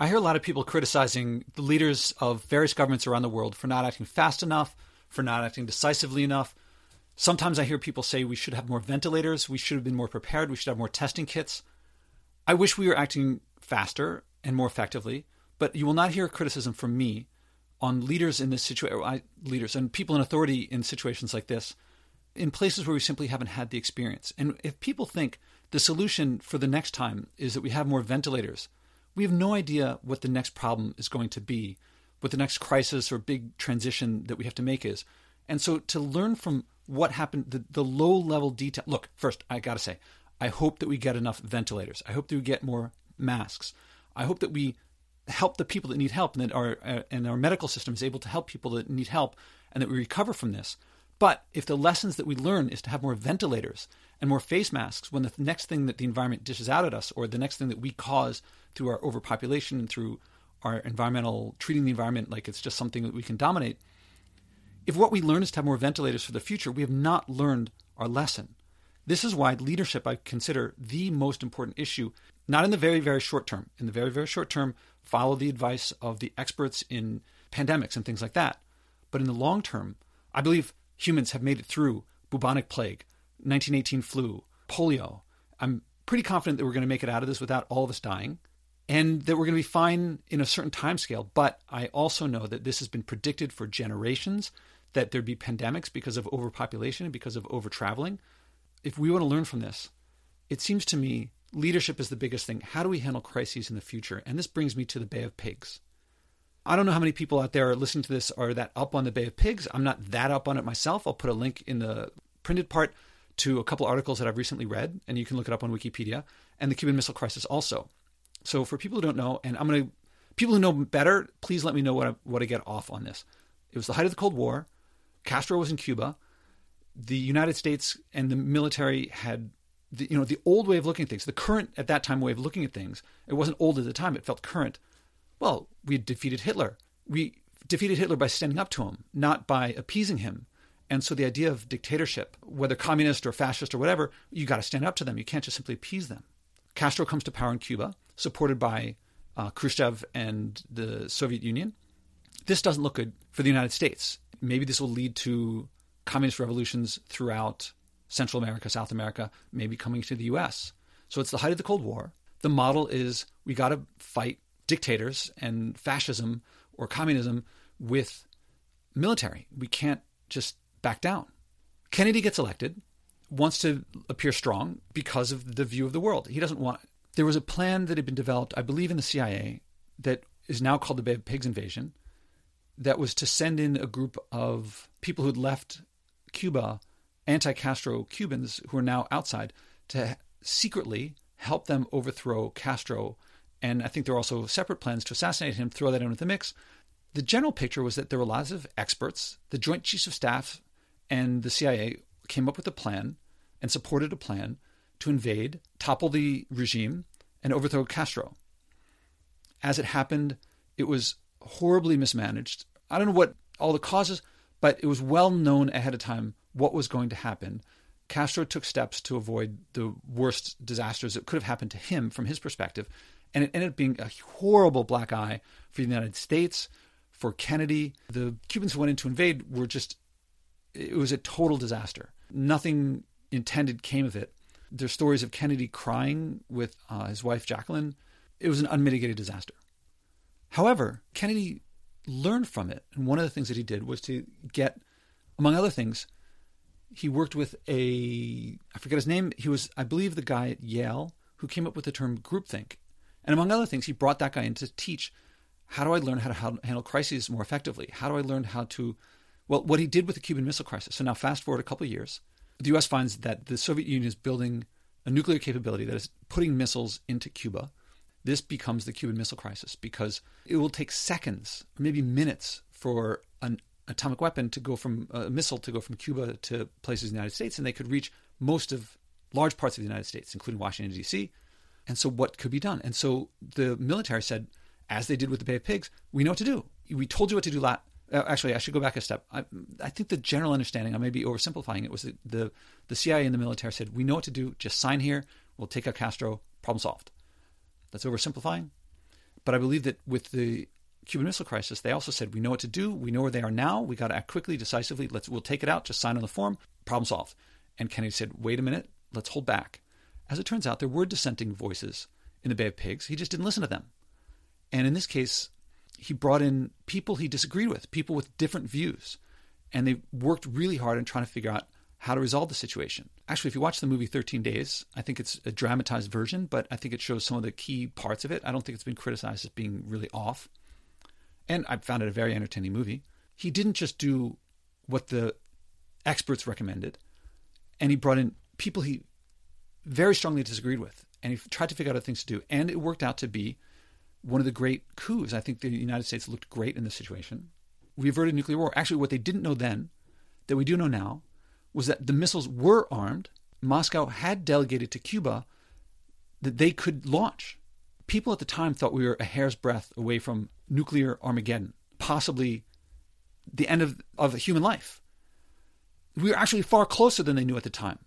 I hear a lot of people criticizing the leaders of various governments around the world for not acting fast enough, for not acting decisively enough. Sometimes I hear people say we should have more ventilators, we should have been more prepared, we should have more testing kits. I wish we were acting faster and more effectively, but you will not hear criticism from me on leaders in this situation, leaders and people in authority in situations like this, in places where we simply haven't had the experience. And if people think the solution for the next time is that we have more ventilators, we have no idea what the next problem is going to be, what the next crisis or big transition that we have to make is. And so to learn from what happened, the, the low level detail. Look, first, I got to say, I hope that we get enough ventilators. I hope that we get more masks. I hope that we help the people that need help and that our, uh, and our medical system is able to help people that need help and that we recover from this. But if the lessons that we learn is to have more ventilators and more face masks when the next thing that the environment dishes out at us or the next thing that we cause through our overpopulation and through our environmental treating the environment like it's just something that we can dominate if what we learn is to have more ventilators for the future we have not learned our lesson. This is why leadership i consider the most important issue not in the very very short term. In the very very short term follow the advice of the experts in pandemics and things like that. But in the long term i believe humans have made it through bubonic plague 1918 flu polio. I'm pretty confident that we're going to make it out of this without all of us dying and that we're going to be fine in a certain time scale. But I also know that this has been predicted for generations that there'd be pandemics because of overpopulation and because of over traveling. If we want to learn from this, it seems to me leadership is the biggest thing. How do we handle crises in the future? And this brings me to the Bay of Pigs. I don't know how many people out there listening to this are that up on the Bay of Pigs. I'm not that up on it myself. I'll put a link in the printed part to a couple articles that I've recently read, and you can look it up on Wikipedia, and the Cuban Missile Crisis also. So for people who don't know, and I'm going to people who know better, please let me know what I, what I get off on this. It was the height of the Cold War. Castro was in Cuba. The United States and the military had the, you know the old way of looking at things, the current at that time way of looking at things. It wasn't old at the time; it felt current. Well, we defeated Hitler. We defeated Hitler by standing up to him, not by appeasing him. And so the idea of dictatorship, whether communist or fascist or whatever, you got to stand up to them. You can't just simply appease them. Castro comes to power in Cuba supported by uh, Khrushchev and the Soviet Union. This doesn't look good for the United States. Maybe this will lead to communist revolutions throughout Central America, South America, maybe coming to the US. So it's the height of the Cold War. The model is we got to fight dictators and fascism or communism with military. We can't just back down. Kennedy gets elected, wants to appear strong because of the view of the world. He doesn't want there was a plan that had been developed, I believe, in the CIA that is now called the Bay of Pigs invasion, that was to send in a group of people who'd left Cuba, anti Castro Cubans who are now outside, to secretly help them overthrow Castro. And I think there were also separate plans to assassinate him, throw that in with the mix. The general picture was that there were lots of experts, the Joint Chiefs of Staff and the CIA came up with a plan and supported a plan to invade, topple the regime, and overthrow Castro. As it happened, it was horribly mismanaged. I don't know what all the causes, but it was well known ahead of time what was going to happen. Castro took steps to avoid the worst disasters that could have happened to him from his perspective. And it ended up being a horrible black eye for the United States, for Kennedy. The Cubans who went in to invade were just, it was a total disaster. Nothing intended came of it. There's stories of Kennedy crying with uh, his wife Jacqueline. It was an unmitigated disaster. However, Kennedy learned from it, and one of the things that he did was to get, among other things, he worked with a I forget his name. He was, I believe, the guy at Yale who came up with the term groupthink, and among other things, he brought that guy in to teach how do I learn how to handle crises more effectively? How do I learn how to, well, what he did with the Cuban Missile Crisis. So now, fast forward a couple of years, the U.S. finds that the Soviet Union is building a nuclear capability that is putting missiles into Cuba. This becomes the Cuban Missile Crisis because it will take seconds, maybe minutes, for an atomic weapon to go from a missile to go from Cuba to places in the United States, and they could reach most of large parts of the United States, including Washington D.C. And so, what could be done? And so, the military said, as they did with the Bay of Pigs, we know what to do. We told you what to do uh, Uh, actually, I should go back a step. I, I, think the general understanding, I may be oversimplifying it, was that the, the CIA and the military said, we know what to do, just sign here, we'll take out Castro, problem solved. That's oversimplifying. But I believe that with the Cuban Missile Crisis, they also said, we know what to do. We know where they are now. We got to act quickly, decisively. Let's we'll take it out. Just sign on the form. Problem solved. And Kennedy said, wait a minute. Let's hold back. As it turns out, there were dissenting voices in the Bay of Pigs. He just didn't listen to them. And in this case, he brought in people he disagreed with, people with different views. And they worked really hard in trying to figure out how to resolve the situation. Actually, if you watch the movie 13 Days, I think it's a dramatized version, but I think it shows some of the key parts of it. I don't think it's been criticized as being really off and I found it a very entertaining movie. He didn't just do what the experts recommended, and he brought in people he very strongly disagreed with, and he tried to figure out other things to do, and it worked out to be one of the great coups. I think the United States looked great in this situation. We averted nuclear war. Actually, what they didn't know then, that we do know now, was that the missiles were armed. Moscow had delegated to Cuba that they could launch. People at the time thought we were a hair's breadth away from nuclear Armageddon, possibly the end of, of human life. We were actually far closer than they knew at the time.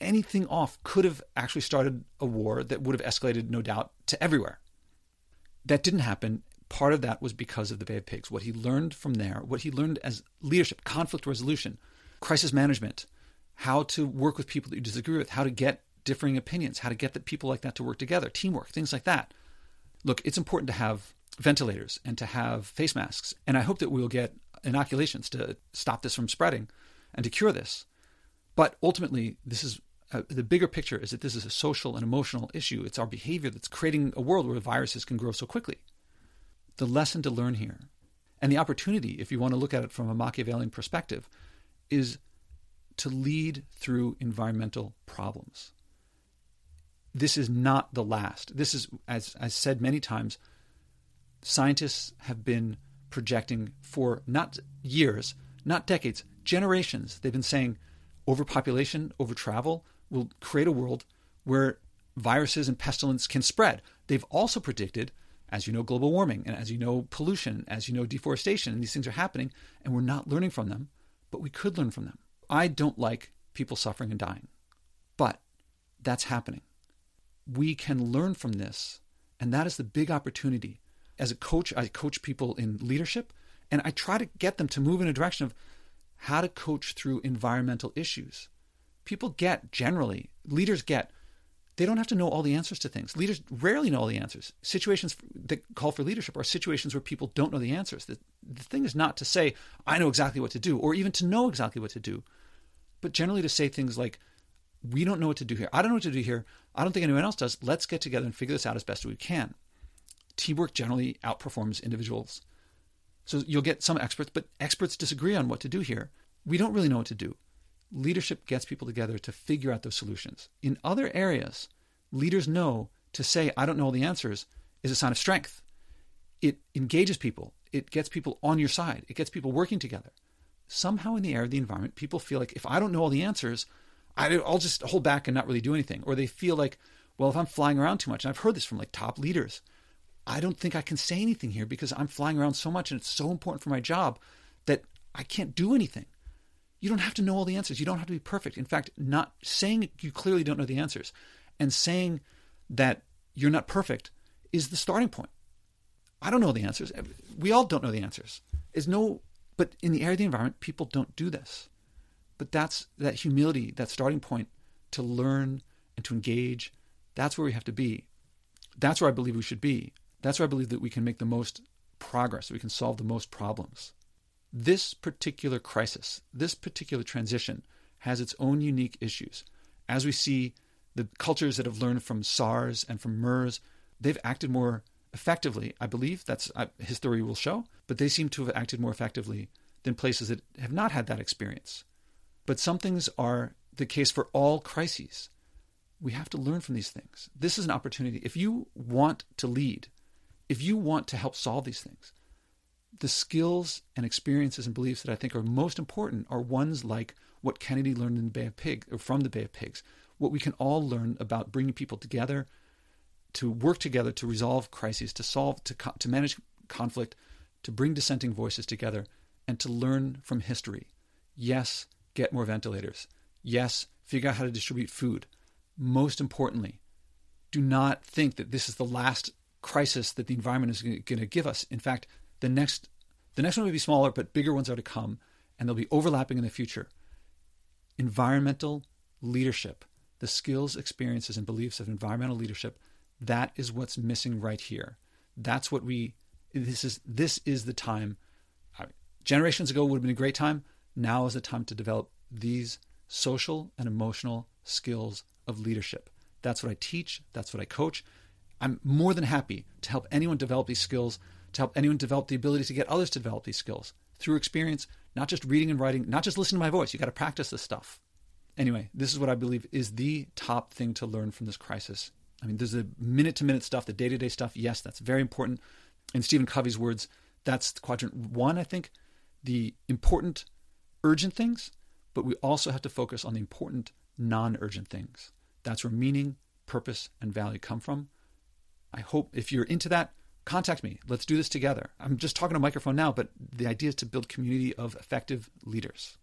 Anything off could have actually started a war that would have escalated, no doubt, to everywhere. That didn't happen. Part of that was because of the Bay of Pigs. What he learned from there, what he learned as leadership, conflict resolution, crisis management, how to work with people that you disagree with, how to get differing opinions, how to get the people like that to work together, teamwork, things like that. Look, it's important to have ventilators and to have face masks. And I hope that we'll get inoculations to stop this from spreading and to cure this. But ultimately, this is uh, the bigger picture is that this is a social and emotional issue. It's our behavior that's creating a world where viruses can grow so quickly. The lesson to learn here, and the opportunity, if you want to look at it from a Machiavellian perspective, is to lead through environmental problems. This is not the last. This is, as I said many times, scientists have been projecting for not years, not decades, generations. They've been saying overpopulation, over travel will create a world where viruses and pestilence can spread. They've also predicted, as you know, global warming, and as you know, pollution, as you know, deforestation, and these things are happening, and we're not learning from them, but we could learn from them. I don't like people suffering and dying, but that's happening. We can learn from this, and that is the big opportunity as a coach, I coach people in leadership, and I try to get them to move in a direction of how to coach through environmental issues. People get generally, leaders get, they don't have to know all the answers to things. Leaders rarely know all the answers. Situations that call for leadership are situations where people don't know the answers. The, the thing is not to say, I know exactly what to do, or even to know exactly what to do, but generally to say things like, we don't know what to do here. I don't know what to do here. I don't think anyone else does. Let's get together and figure this out as best we can teamwork generally outperforms individuals. So you'll get some experts, but experts disagree on what to do here. We don't really know what to do. Leadership gets people together to figure out those solutions. In other areas, leaders know to say, I don't know all the answers, is a sign of strength. It engages people, it gets people on your side, it gets people working together. Somehow, in the air of the environment, people feel like if I don't know all the answers, I'll just hold back and not really do anything. Or they feel like, well, if I'm flying around too much, and I've heard this from like top leaders, I don't think I can say anything here because I'm flying around so much and it's so important for my job that I can't do anything. You don't have to know all the answers. You don't have to be perfect. In fact, not saying you clearly don't know the answers and saying that you're not perfect is the starting point. I don't know the answers. We all don't know the answers. Is no but in the area of the environment, people don't do this. But that's that humility, that starting point to learn and to engage. That's where we have to be. That's where I believe we should be. That's where I believe that we can make the most progress, we can solve the most problems. This particular crisis, this particular transition has its own unique issues. As we see the cultures that have learned from SARS and from MERS, they've acted more effectively. I believe that's uh, history will show, but they seem to have acted more effectively than places that have not had that experience. But some things are the case for all crises. We have to learn from these things. This is an opportunity. If you want to lead, if you want to help solve these things, the skills and experiences and beliefs that I think are most important are ones like what Kennedy learned in the Bay of Pigs or from the Bay of Pigs, what we can all learn about bringing people together to work together to resolve crises, to solve, to, to manage conflict, to bring dissenting voices together, and to learn from history. Yes, get more ventilators. Yes, figure out how to distribute food. Most importantly, do not think that this is the last crisis that the environment is going to give us. In fact, the next the next one will be smaller, but bigger ones are to come, and they'll be overlapping in the future. Environmental leadership, the skills, experiences, and beliefs of environmental leadership, that is what's missing right here. That's what we this is this is the time generations ago would have been a great time. Now is the time to develop these social and emotional skills of leadership. That's what I teach, that's what I coach. I'm more than happy to help anyone develop these skills, to help anyone develop the ability to get others to develop these skills through experience, not just reading and writing, not just listening to my voice. You got to practice this stuff. Anyway, this is what I believe is the top thing to learn from this crisis. I mean, there's the minute to minute stuff, the day to day stuff. Yes, that's very important. In Stephen Covey's words, that's quadrant one, I think, the important, urgent things, but we also have to focus on the important, non urgent things. That's where meaning, purpose, and value come from. I hope if you're into that, contact me. Let's do this together. I'm just talking to a microphone now, but the idea is to build community of effective leaders.